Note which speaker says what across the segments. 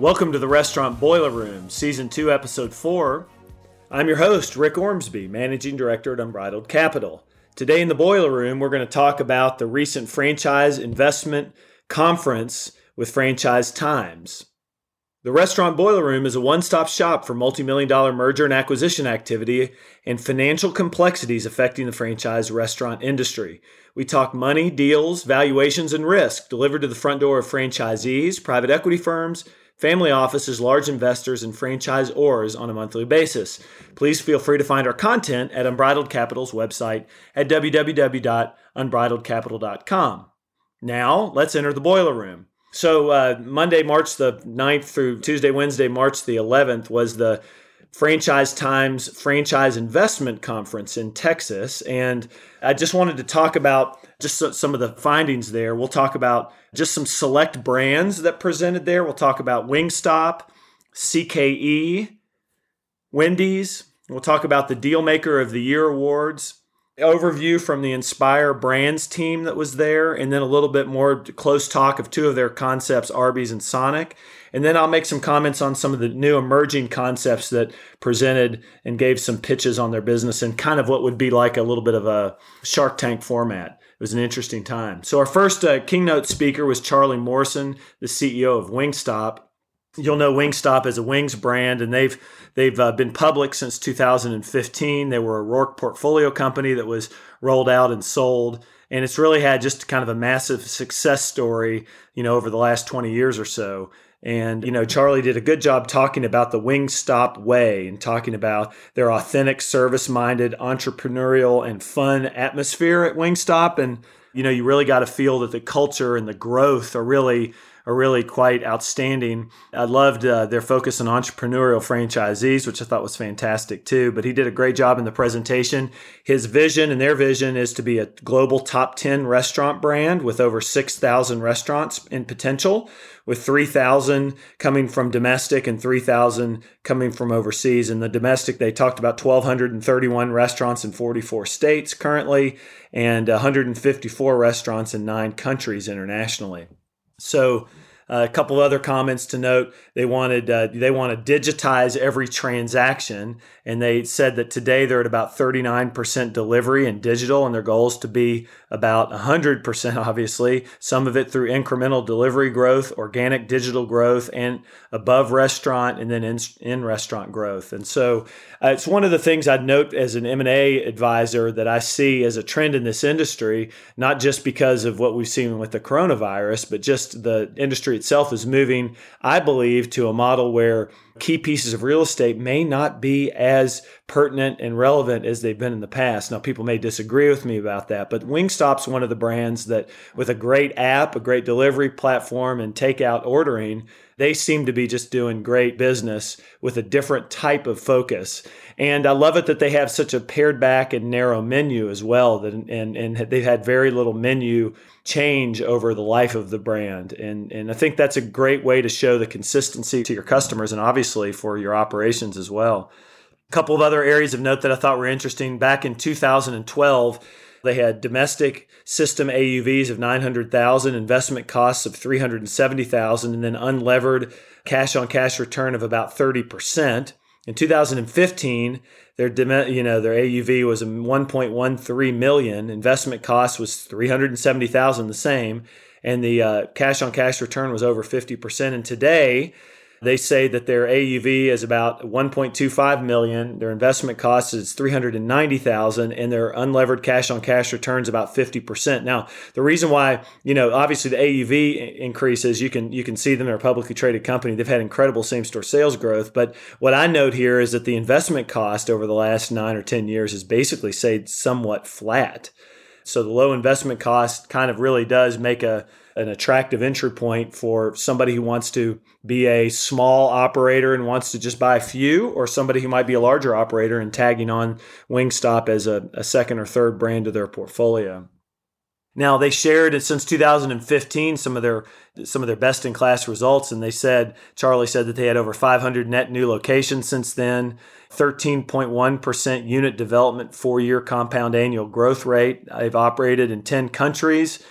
Speaker 1: Welcome to the Restaurant Boiler Room, Season 2, Episode 4. I'm your host, Rick Ormsby, Managing Director at Unbridled Capital. Today in the Boiler Room, we're going to talk about the recent franchise investment conference with Franchise Times. The Restaurant Boiler Room is a one stop shop for multi million dollar merger and acquisition activity and financial complexities affecting the franchise restaurant industry. We talk money, deals, valuations, and risk delivered to the front door of franchisees, private equity firms, family offices, large investors, and franchisors on a monthly basis. Please feel free to find our content at Unbridled Capital's website at www.unbridledcapital.com. Now, let's enter the boiler room. So, uh, Monday, March the 9th through Tuesday, Wednesday, March the 11th was the Franchise Times Franchise Investment Conference in Texas. And I just wanted to talk about just some of the findings there. We'll talk about just some select brands that presented there. We'll talk about Wingstop, CKE, Wendy's. We'll talk about the Dealmaker of the Year awards, overview from the Inspire Brands team that was there, and then a little bit more close talk of two of their concepts, Arby's and Sonic. And then I'll make some comments on some of the new emerging concepts that presented and gave some pitches on their business and kind of what would be like a little bit of a Shark Tank format. It was an interesting time. So our first uh, keynote speaker was Charlie Morrison, the CEO of Wingstop. You'll know Wingstop as a wings brand, and they've they've uh, been public since 2015. They were a Roark portfolio company that was rolled out and sold, and it's really had just kind of a massive success story, you know, over the last 20 years or so. And, you know, Charlie did a good job talking about the Wingstop way and talking about their authentic, service minded, entrepreneurial, and fun atmosphere at Wingstop. And, you know, you really got to feel that the culture and the growth are really are really quite outstanding. I loved uh, their focus on entrepreneurial franchisees, which I thought was fantastic too. But he did a great job in the presentation. His vision and their vision is to be a global top 10 restaurant brand with over 6,000 restaurants in potential, with 3,000 coming from domestic and 3,000 coming from overseas. In the domestic, they talked about 1,231 restaurants in 44 states currently and 154 restaurants in nine countries internationally. So, uh, a couple other comments to note: they wanted uh, they want to digitize every transaction, and they said that today they're at about 39% delivery and digital, and their goal is to be about 100%. Obviously, some of it through incremental delivery growth, organic digital growth, and above restaurant, and then in, in restaurant growth. And so, uh, it's one of the things I'd note as an M&A advisor that I see as a trend in this industry, not just because of what we've seen with the coronavirus, but just the industry industry itself is moving, I believe, to a model where key pieces of real estate may not be as pertinent and relevant as they've been in the past. Now, people may disagree with me about that, but Wingstop's one of the brands that, with a great app, a great delivery platform, and takeout ordering, they seem to be just doing great business with a different type of focus. And I love it that they have such a pared back and narrow menu as well. That and and they've had very little menu change over the life of the brand. And and I think that's a great way to show the consistency to your customers and obviously for your operations as well. A couple of other areas of note that I thought were interesting. Back in 2012, they had domestic system AUVs of 900,000, investment costs of 370,000, and then unlevered cash on cash return of about 30%. In 2015, their you know their AUV was 1.13 million. Investment cost was 370,000, the same, and the uh, cash on cash return was over 50 percent. And today, they say that their AUV is about 1.25 million, their investment cost is 390,000 and their unlevered cash on cash returns about 50%. Now, the reason why, you know, obviously the AUV increases, you can you can see them they're a publicly traded company. They've had incredible same-store sales growth, but what I note here is that the investment cost over the last 9 or 10 years has basically stayed somewhat flat. So the low investment cost kind of really does make a an attractive entry point for somebody who wants to be a small operator and wants to just buy a few, or somebody who might be a larger operator and tagging on Wingstop as a, a second or third brand to their portfolio. Now they shared since 2015 some of their some of their best in class results, and they said Charlie said that they had over 500 net new locations since then, 13.1 percent unit development four year compound annual growth rate. They've operated in 10 countries.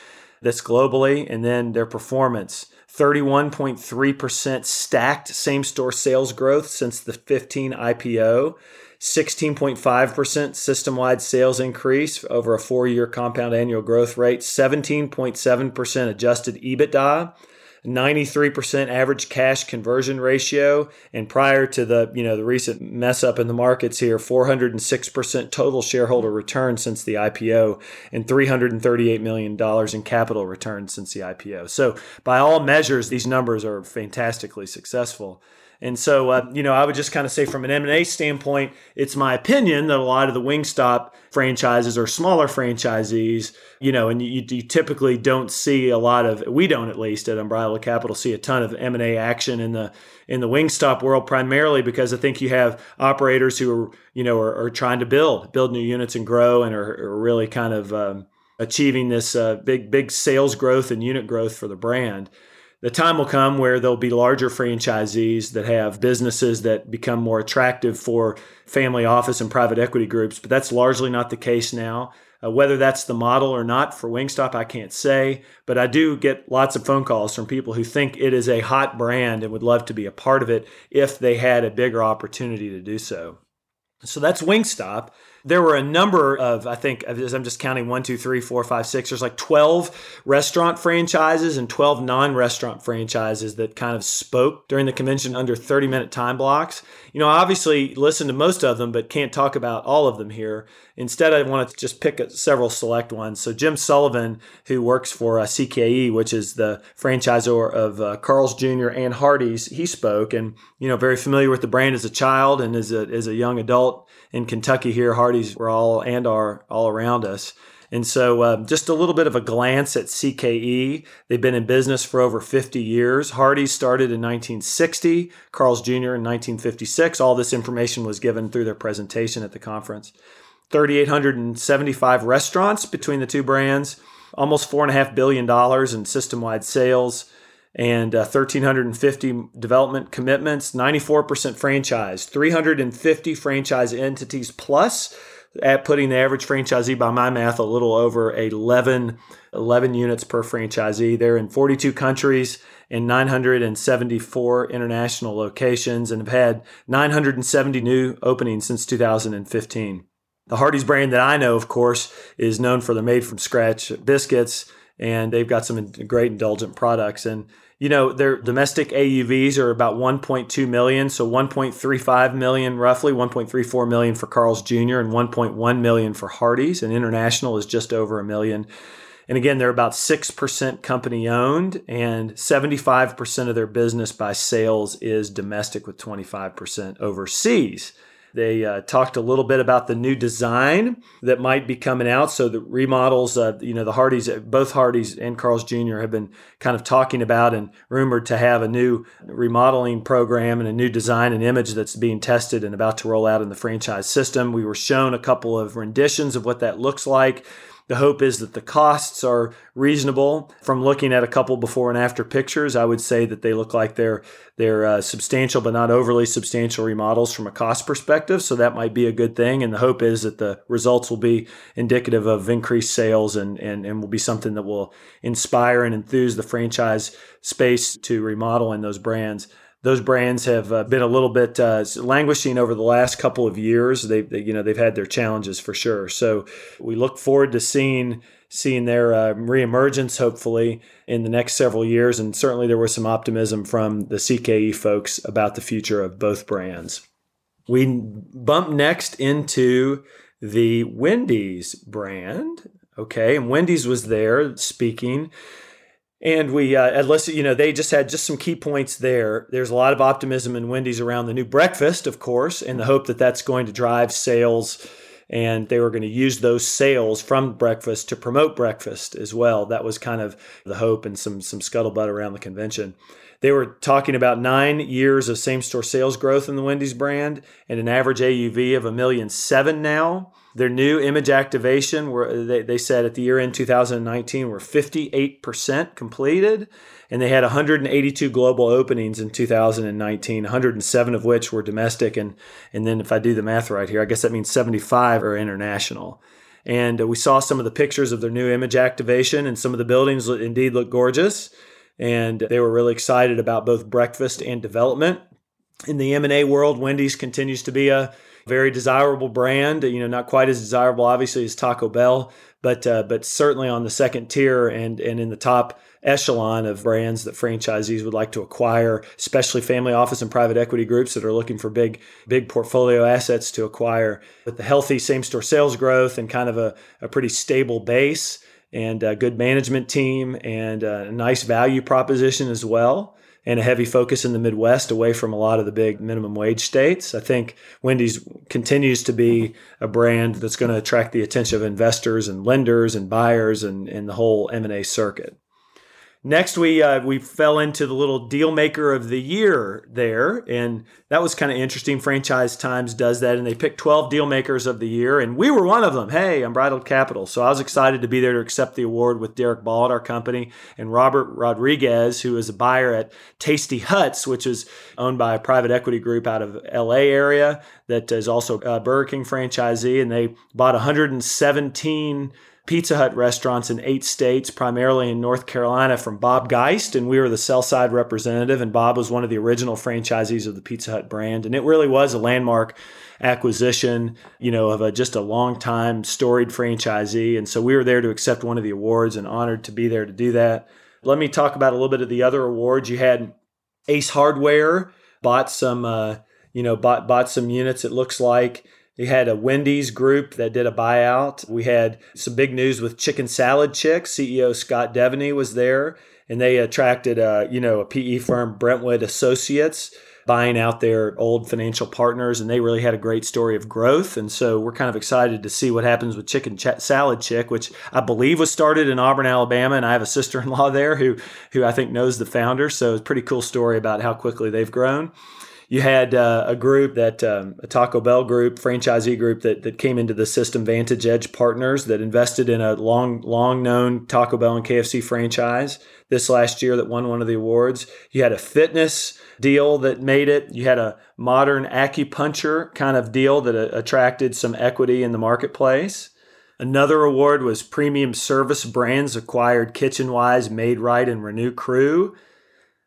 Speaker 1: That's globally, and then their performance 31.3% stacked same store sales growth since the 15 IPO, 16.5% system wide sales increase over a four year compound annual growth rate, 17.7% adjusted EBITDA, 93% average cash conversion ratio and prior to the you know the recent mess up in the markets here 406% total shareholder return since the IPO and 338 million dollars in capital return since the IPO. So by all measures these numbers are fantastically successful. And so, uh, you know, I would just kind of say from an M&A standpoint, it's my opinion that a lot of the Wingstop franchises are smaller franchisees, you know, and you, you typically don't see a lot of, we don't at least at Unbridled Capital see a ton of M&A action in the, in the Wingstop world, primarily because I think you have operators who are, you know, are, are trying to build, build new units and grow and are, are really kind of um, achieving this uh, big, big sales growth and unit growth for the brand the time will come where there'll be larger franchisees that have businesses that become more attractive for family office and private equity groups, but that's largely not the case now. Uh, whether that's the model or not for Wingstop, I can't say, but I do get lots of phone calls from people who think it is a hot brand and would love to be a part of it if they had a bigger opportunity to do so. So that's Wingstop there were a number of, I think, as I'm just counting one, two, three, four, five, six, there's like 12 restaurant franchises and 12 non restaurant franchises that kind of spoke during the convention under 30 minute time blocks. You know, obviously listen to most of them, but can't talk about all of them here. Instead, I want to just pick several select ones. So, Jim Sullivan, who works for uh, CKE, which is the franchisor of uh, Carl's Jr. and Hardee's, he spoke and, you know, very familiar with the brand as a child and as a, as a young adult in Kentucky here. Hardee's were all and are all around us. And so, um, just a little bit of a glance at CKE. They've been in business for over 50 years. Hardee's started in 1960, Carl's Jr. in 1956. All this information was given through their presentation at the conference. 3,875 restaurants between the two brands, almost $4.5 billion in system wide sales and uh, 1,350 development commitments, 94% franchise, 350 franchise entities plus, at putting the average franchisee by my math a little over 11, 11 units per franchisee. They're in 42 countries and 974 international locations and have had 970 new openings since 2015. The Hardee's brand that I know, of course, is known for the made from scratch biscuits, and they've got some great indulgent products. And you know, their domestic AUVs are about 1.2 million, so 1.35 million roughly, 1.34 million for Carl's Jr. and 1.1 million for Hardee's, and international is just over a million. And again, they're about 6% company owned, and 75% of their business by sales is domestic with 25% overseas. They uh, talked a little bit about the new design that might be coming out. So the remodels, uh, you know, the Hardee's, both Hardee's and Carl's Jr. have been kind of talking about and rumored to have a new remodeling program and a new design and image that's being tested and about to roll out in the franchise system. We were shown a couple of renditions of what that looks like. The hope is that the costs are reasonable. From looking at a couple before and after pictures, I would say that they look like they're they're uh, substantial but not overly substantial remodels from a cost perspective. So that might be a good thing. And the hope is that the results will be indicative of increased sales and and, and will be something that will inspire and enthuse the franchise space to remodel in those brands those brands have uh, been a little bit uh, languishing over the last couple of years. They, they, you know, they've had their challenges for sure. So we look forward to seeing seeing their uh, reemergence hopefully in the next several years. And certainly there was some optimism from the CKE folks about the future of both brands. We bump next into the Wendy's brand. Okay, and Wendy's was there speaking. And we, uh, listed, you know, they just had just some key points there. There's a lot of optimism in Wendy's around the new breakfast, of course, and the hope that that's going to drive sales. And they were going to use those sales from breakfast to promote breakfast as well. That was kind of the hope and some some scuttlebutt around the convention. They were talking about nine years of same store sales growth in the Wendy's brand and an average AUV of a million seven now. Their new image activation, were they, they said at the year end 2019, were 58% completed, and they had 182 global openings in 2019, 107 of which were domestic, and and then if I do the math right here, I guess that means 75 are international. And we saw some of the pictures of their new image activation, and some of the buildings indeed look gorgeous. and they were really excited about both breakfast and development. In the M&A world, Wendy's continues to be a very desirable brand. You know, not quite as desirable, obviously, as Taco Bell, but uh, but certainly on the second tier and and in the top echelon of brands that franchisees would like to acquire, especially family office and private equity groups that are looking for big big portfolio assets to acquire. With the healthy same store sales growth and kind of a, a pretty stable base and a good management team and a nice value proposition as well and a heavy focus in the Midwest away from a lot of the big minimum wage states. I think Wendy's continues to be a brand that's going to attract the attention of investors and lenders and buyers and, and the whole M&A circuit. Next, we uh, we fell into the little deal maker of the year there, and that was kind of interesting. Franchise Times does that, and they picked 12 deal makers of the year, and we were one of them. Hey, Unbridled Capital. So I was excited to be there to accept the award with Derek Ball at our company and Robert Rodriguez, who is a buyer at Tasty Huts, which is owned by a private equity group out of LA area that is also a Burger King franchisee, and they bought 117 Pizza Hut restaurants in eight states, primarily in North Carolina, from Bob Geist. And we were the sell side representative. And Bob was one of the original franchisees of the Pizza Hut brand. And it really was a landmark acquisition, you know, of a, just a long time storied franchisee. And so we were there to accept one of the awards and honored to be there to do that. Let me talk about a little bit of the other awards. You had Ace Hardware bought some, uh, you know, bought bought some units. It looks like we had a Wendy's group that did a buyout. We had some big news with Chicken Salad Chick. CEO Scott Deviney was there, and they attracted a you know a PE firm, Brentwood Associates, buying out their old financial partners, and they really had a great story of growth. And so we're kind of excited to see what happens with Chicken Ch- Salad Chick, which I believe was started in Auburn, Alabama, and I have a sister-in-law there who who I think knows the founder. So it's a pretty cool story about how quickly they've grown you had uh, a group that um, a Taco Bell group, franchisee group that that came into the system, Vantage Edge Partners, that invested in a long long known Taco Bell and KFC franchise this last year that won one of the awards. You had a fitness deal that made it. You had a modern acupuncture kind of deal that uh, attracted some equity in the marketplace. Another award was Premium Service Brands acquired KitchenWise, Maid Right, and Renew Crew.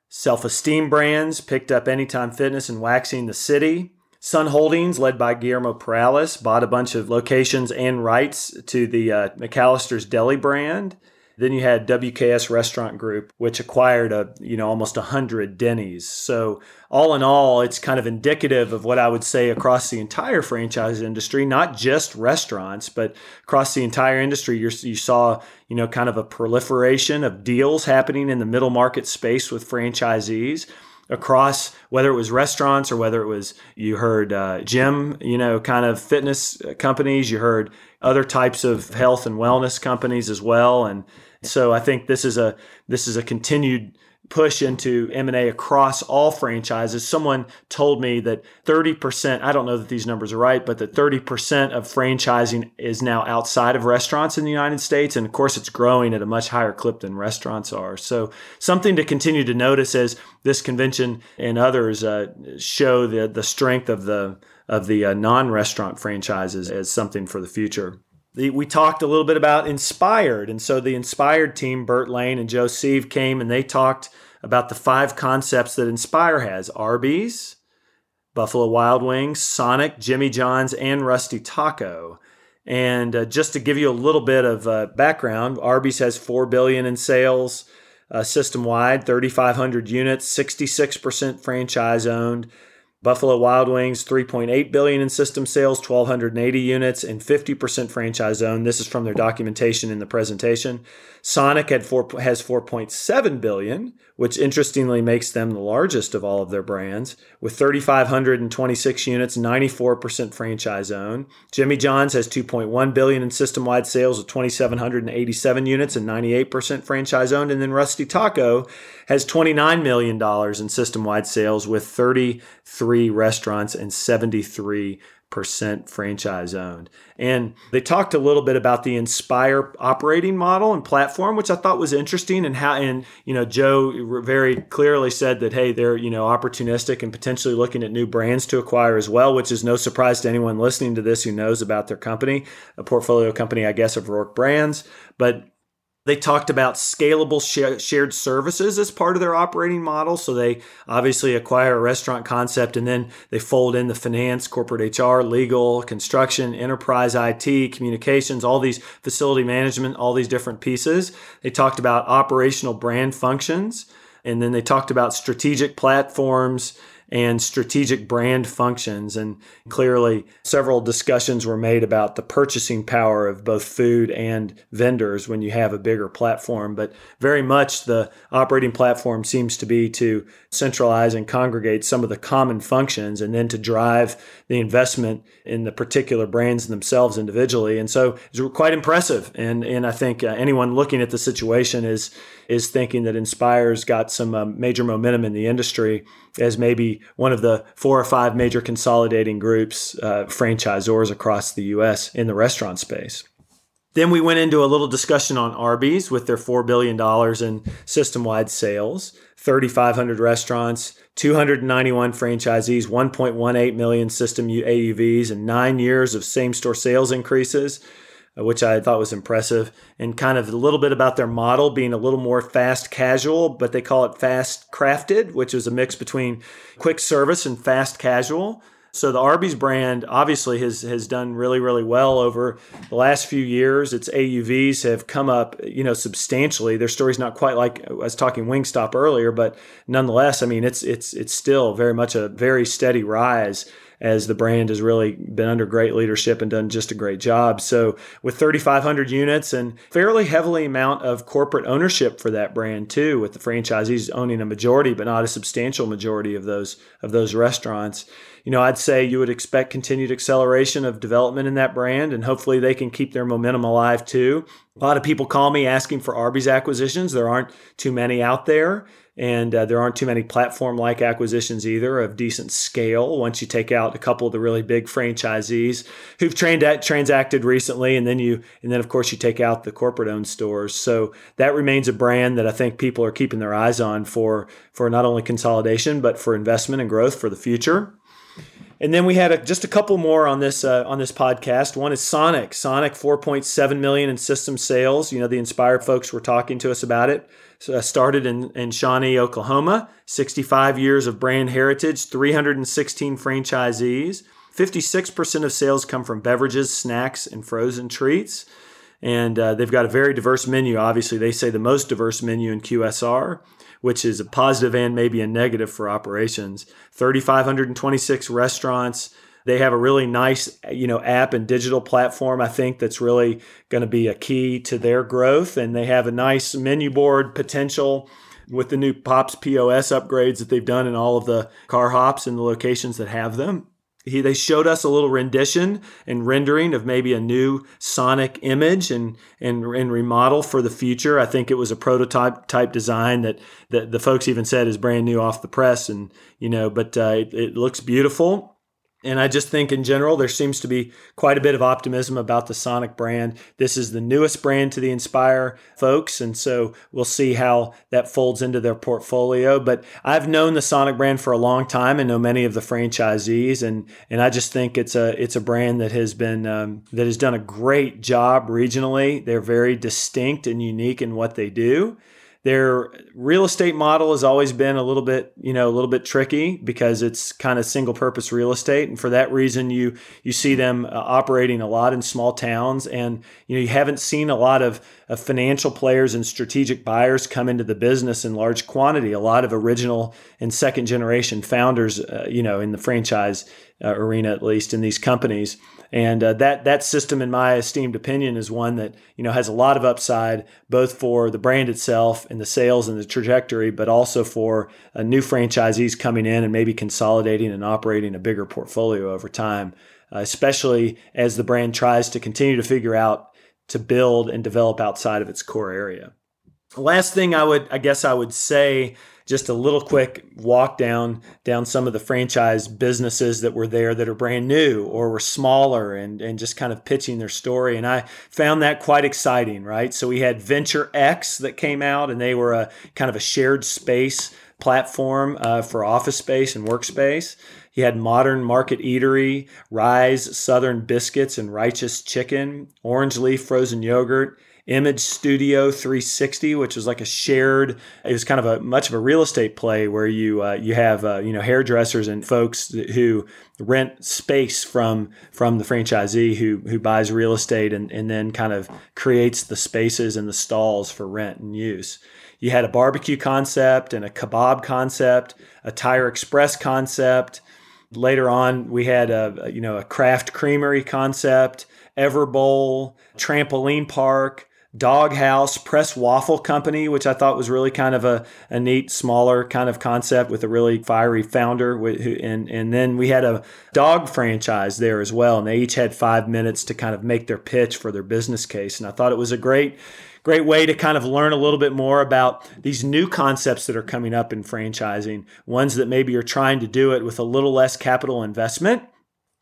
Speaker 1: Self Esteem Brands picked up Anytime Fitness and Waxing the City. Sun Holdings, led by Guillermo Perales, bought a bunch of locations and rights to the uh, McAlister's Deli brand. Then you had WKS Restaurant Group, which acquired a you know almost hundred Denny's. So all in all, it's kind of indicative of what I would say across the entire franchise industry, not just restaurants, but across the entire industry. you saw you know kind of a proliferation of deals happening in the middle market space with franchisees across whether it was restaurants or whether it was you heard uh, gym you know kind of fitness companies you heard other types of health and wellness companies as well and so I think this is a this is a continued push into M&A across all franchises. Someone told me that 30%, I don't know that these numbers are right, but that 30% of franchising is now outside of restaurants in the United States and of course it's growing at a much higher clip than restaurants are. So something to continue to notice as this convention and others uh, show the the strength of the of the uh, non-restaurant franchises as something for the future we talked a little bit about Inspired. And so the Inspired team, Burt Lane and Joe Sieve, came and they talked about the five concepts that Inspire has Arby's, Buffalo Wild Wings, Sonic, Jimmy John's, and Rusty Taco. And uh, just to give you a little bit of uh, background, Arby's has four billion in sales uh, system wide, 3,500 units, 66% franchise owned. Buffalo Wild Wings 3.8 billion in system sales, 1280 units and 50% franchise owned. This is from their documentation in the presentation. Sonic had four, has 4.7 billion, which interestingly makes them the largest of all of their brands, with 3,526 units, 94% franchise owned. Jimmy John's has 2.1 billion in system-wide sales with 2,787 units and 98% franchise owned, and then Rusty Taco has 29 million dollars in system-wide sales with 33 restaurants and 73 percent franchise owned. And they talked a little bit about the Inspire operating model and platform, which I thought was interesting. And how, and you know, Joe very clearly said that hey, they're you know opportunistic and potentially looking at new brands to acquire as well, which is no surprise to anyone listening to this who knows about their company, a portfolio company, I guess, of Roark Brands. But They talked about scalable shared services as part of their operating model. So they obviously acquire a restaurant concept and then they fold in the finance, corporate HR, legal, construction, enterprise IT, communications, all these facility management, all these different pieces. They talked about operational brand functions and then they talked about strategic platforms and strategic brand functions. And clearly, several discussions were made about the purchasing power of both food and vendors when you have a bigger platform. But very much the operating platform seems to be to centralize and congregate some of the common functions and then to drive the investment in the particular brands themselves individually. And so it's quite impressive. And, and I think uh, anyone looking at the situation is, is thinking that Inspire's got some uh, major momentum in the industry as maybe one of the four or five major consolidating groups, uh, franchisors across the US in the restaurant space. Then we went into a little discussion on Arby's with their $4 billion in system wide sales, 3,500 restaurants, 291 franchisees, 1.18 million system AUVs, and nine years of same store sales increases. Uh, which I thought was impressive, and kind of a little bit about their model being a little more fast casual, but they call it fast crafted, which is a mix between quick service and fast casual. So the Arby's brand obviously has has done really really well over the last few years. Its AUVs have come up, you know, substantially. Their story's not quite like I was talking Wingstop earlier, but nonetheless, I mean, it's it's it's still very much a very steady rise as the brand has really been under great leadership and done just a great job. So with 3,500 units and fairly heavily amount of corporate ownership for that brand too, with the franchisees owning a majority but not a substantial majority of those of those restaurants. You know, I'd say you would expect continued acceleration of development in that brand, and hopefully they can keep their momentum alive too. A lot of people call me asking for Arby's acquisitions. There aren't too many out there. And uh, there aren't too many platform like acquisitions either of decent scale once you take out a couple of the really big franchisees who've trained at, transacted recently. And then you, and then of course you take out the corporate owned stores. So that remains a brand that I think people are keeping their eyes on for, for not only consolidation, but for investment and growth for the future. And then we had a, just a couple more on this uh, on this podcast. One is Sonic. Sonic 4.7 million in system sales. You know the Inspired folks were talking to us about it. So I started in, in Shawnee, Oklahoma. 65 years of brand heritage, 316 franchisees. 56% of sales come from beverages, snacks, and frozen treats. And uh, they've got a very diverse menu. Obviously, they say the most diverse menu in QSR which is a positive and maybe a negative for operations. 3,526 restaurants. They have a really nice, you know, app and digital platform. I think that's really going to be a key to their growth. And they have a nice menu board potential with the new Pops POS upgrades that they've done in all of the car hops and the locations that have them he, they showed us a little rendition and rendering of maybe a new Sonic image and, and and remodel for the future. I think it was a prototype type design that, that the folks even said is brand new off the press, and you know, but uh, it, it looks beautiful. And I just think in general, there seems to be quite a bit of optimism about the Sonic brand. This is the newest brand to the Inspire folks. And so we'll see how that folds into their portfolio. But I've known the Sonic brand for a long time and know many of the franchisees. And, and I just think it's a, it's a brand that has been, um, that has done a great job regionally. They're very distinct and unique in what they do. Their real estate model has always been a little bit, you know, a little bit tricky because it's kind of single purpose real estate, and for that reason, you you see them uh, operating a lot in small towns, and you know you haven't seen a lot of, of financial players and strategic buyers come into the business in large quantity. A lot of original and second generation founders, uh, you know, in the franchise uh, arena at least in these companies and uh, that that system, in my esteemed opinion, is one that you know has a lot of upside, both for the brand itself and the sales and the trajectory, but also for uh, new franchisees coming in and maybe consolidating and operating a bigger portfolio over time, uh, especially as the brand tries to continue to figure out to build and develop outside of its core area. last thing I would, I guess, I would say just a little quick walk down down some of the franchise businesses that were there that are brand new or were smaller and, and just kind of pitching their story. And I found that quite exciting, right? So we had Venture X that came out and they were a kind of a shared space platform uh, for office space and workspace. He had Modern Market Eatery, Rise Southern Biscuits and Righteous Chicken, Orange Leaf Frozen Yogurt, Image Studio 360, which was like a shared. It was kind of a much of a real estate play where you uh, you have uh, you know hairdressers and folks who rent space from from the franchisee who who buys real estate and, and then kind of creates the spaces and the stalls for rent and use. You had a barbecue concept and a kebab concept, a tire express concept. Later on, we had a you know a craft creamery concept, Everbowl, trampoline park, Doghouse Press Waffle Company, which I thought was really kind of a, a neat, smaller kind of concept with a really fiery founder. And, and then we had a dog franchise there as well. And they each had five minutes to kind of make their pitch for their business case. And I thought it was a great, great way to kind of learn a little bit more about these new concepts that are coming up in franchising, ones that maybe are trying to do it with a little less capital investment,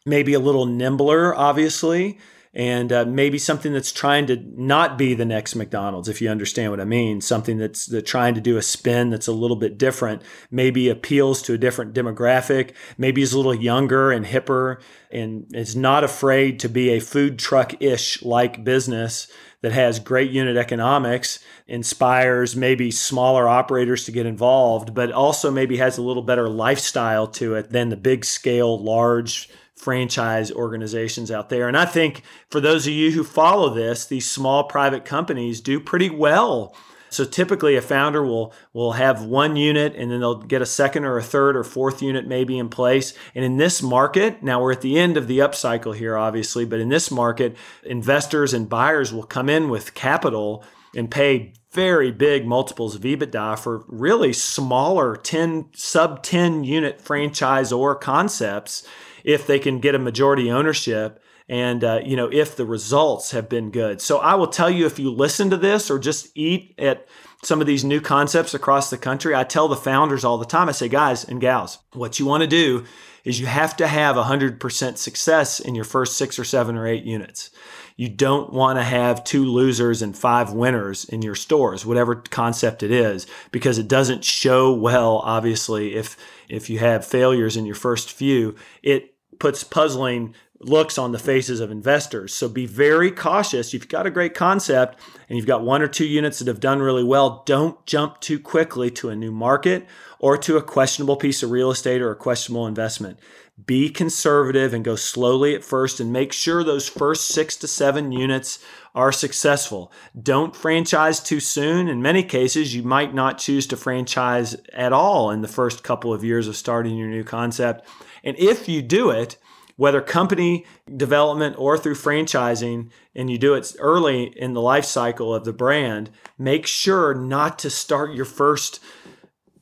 Speaker 1: maybe a little nimbler, obviously and uh, maybe something that's trying to not be the next McDonald's, if you understand what I mean. Something that's, trying to do a spin that's a little bit different, maybe appeals to a different demographic, maybe is a little younger and hipper, and is not afraid to be a food truck ish like business that has great unit economics, inspires maybe smaller operators to get involved, but also maybe has a little better lifestyle to it than the big scale, large franchise organizations out there. And I think for those of you who follow this, these small private companies do pretty well. So typically a founder will will have one unit and then they'll get a second or a third or fourth unit maybe in place. And in this market, now we're at the end of the upcycle here obviously, but in this market, investors and buyers will come in with capital and pay very big multiples of EBITDA for really smaller 10 sub 10 unit franchise or concepts if they can get a majority ownership and uh, you know if the results have been good. So i will tell you if you listen to this or just eat at some of these new concepts across the country i tell the founders all the time i say guys and gals what you want to do is you have to have 100% success in your first six or seven or eight units you don't want to have two losers and five winners in your stores whatever concept it is because it doesn't show well obviously if if you have failures in your first few. It puts puzzling looks on the faces of investors. So be very cautious. If you've got a great concept and you've got one or two units that have done really well, don't jump too quickly to a new market or to a questionable piece of real estate or a questionable investment. Be conservative and go slowly at first and make sure those first six to seven units are successful. Don't franchise too soon. In many cases, you might not choose to franchise at all in the first couple of years of starting your new concept and if you do it, whether company development or through franchising, and you do it early in the life cycle of the brand, make sure not to start your first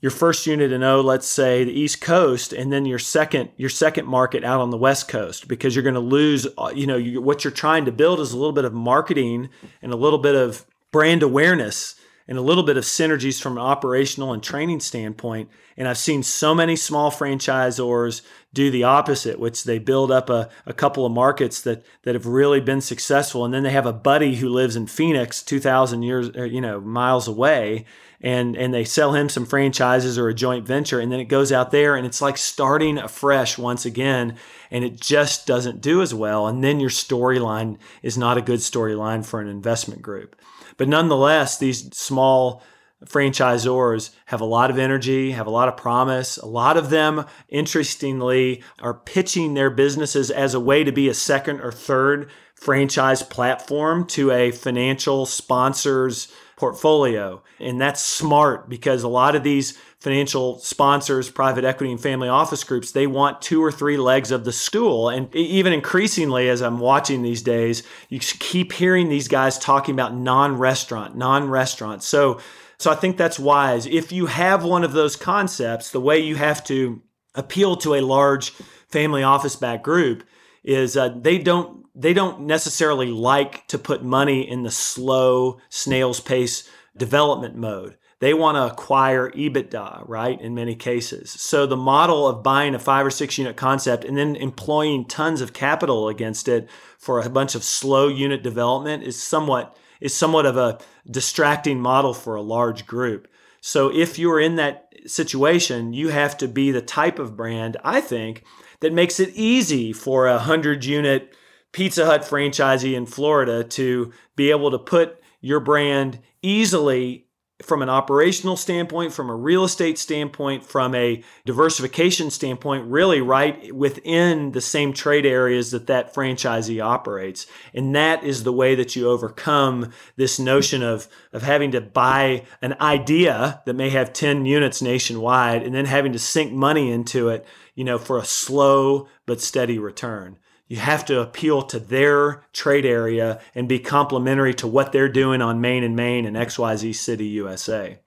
Speaker 1: your first unit in oh let's say the East Coast, and then your second your second market out on the West Coast, because you're going to lose. You know you, what you're trying to build is a little bit of marketing and a little bit of brand awareness and a little bit of synergies from an operational and training standpoint. And I've seen so many small franchisors do the opposite, which they build up a, a couple of markets that, that have really been successful. And then they have a buddy who lives in Phoenix, 2000 years, you know, miles away. And, and they sell him some franchises or a joint venture. And then it goes out there and it's like starting afresh once again. And it just doesn't do as well. And then your storyline is not a good storyline for an investment group. But nonetheless, these small franchisors have a lot of energy, have a lot of promise. A lot of them, interestingly, are pitching their businesses as a way to be a second or third franchise platform to a financial sponsor's portfolio. And that's smart because a lot of these financial sponsors, private equity and family office groups, they want two or three legs of the stool. And even increasingly, as I'm watching these days, you keep hearing these guys talking about non-restaurant, non-restaurant. So so I think that's wise. If you have one of those concepts, the way you have to appeal to a large family office back group is uh, they don't they don't necessarily like to put money in the slow snail's pace development mode. They want to acquire EBITDA, right? In many cases. So the model of buying a five or six unit concept and then employing tons of capital against it for a bunch of slow unit development is somewhat is somewhat of a distracting model for a large group. So if you're in that situation, you have to be the type of brand, I think, that makes it easy for a 100 unit Pizza Hut franchisee in Florida to be able to put your brand easily from an operational standpoint, from a real estate standpoint, from a diversification standpoint, really right within the same trade areas that that franchisee operates. And that is the way that you overcome this notion of, of having to buy an idea that may have 10 units nationwide and then having to sink money into it, you know, for a slow but steady return you have to appeal to their trade area and be complementary to what they're doing on Main and Main and XYZ City, USA.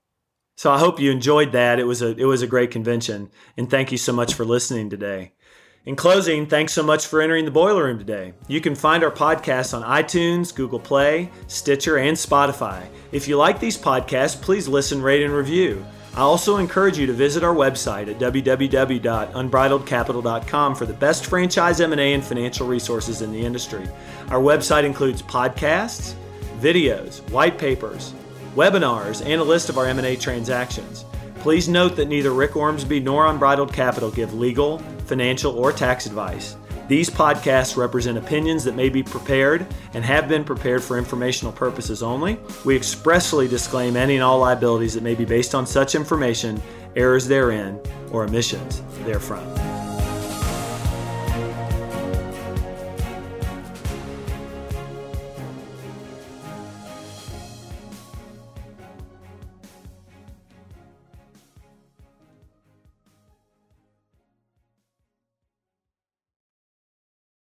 Speaker 1: So I hope you enjoyed that. It was a it was a great convention and thank you so much for listening today. In closing, thanks so much for entering the boiler room today. You can find our podcasts on iTunes, Google Play, Stitcher, and Spotify. If you like these podcasts, please listen, rate, and review. I also encourage you to visit our website at www.unbridledcapital.com for the best franchise M&A and financial resources in the industry. Our website includes podcasts, videos, white papers, webinars, and a list of our M&A transactions. Please note that neither Rick Ormsby nor Unbridled Capital give legal, financial, or tax advice. These podcasts represent opinions that may be prepared and have been prepared for informational purposes only. We expressly disclaim any and all liabilities that may be based on such information, errors therein, or omissions therefrom.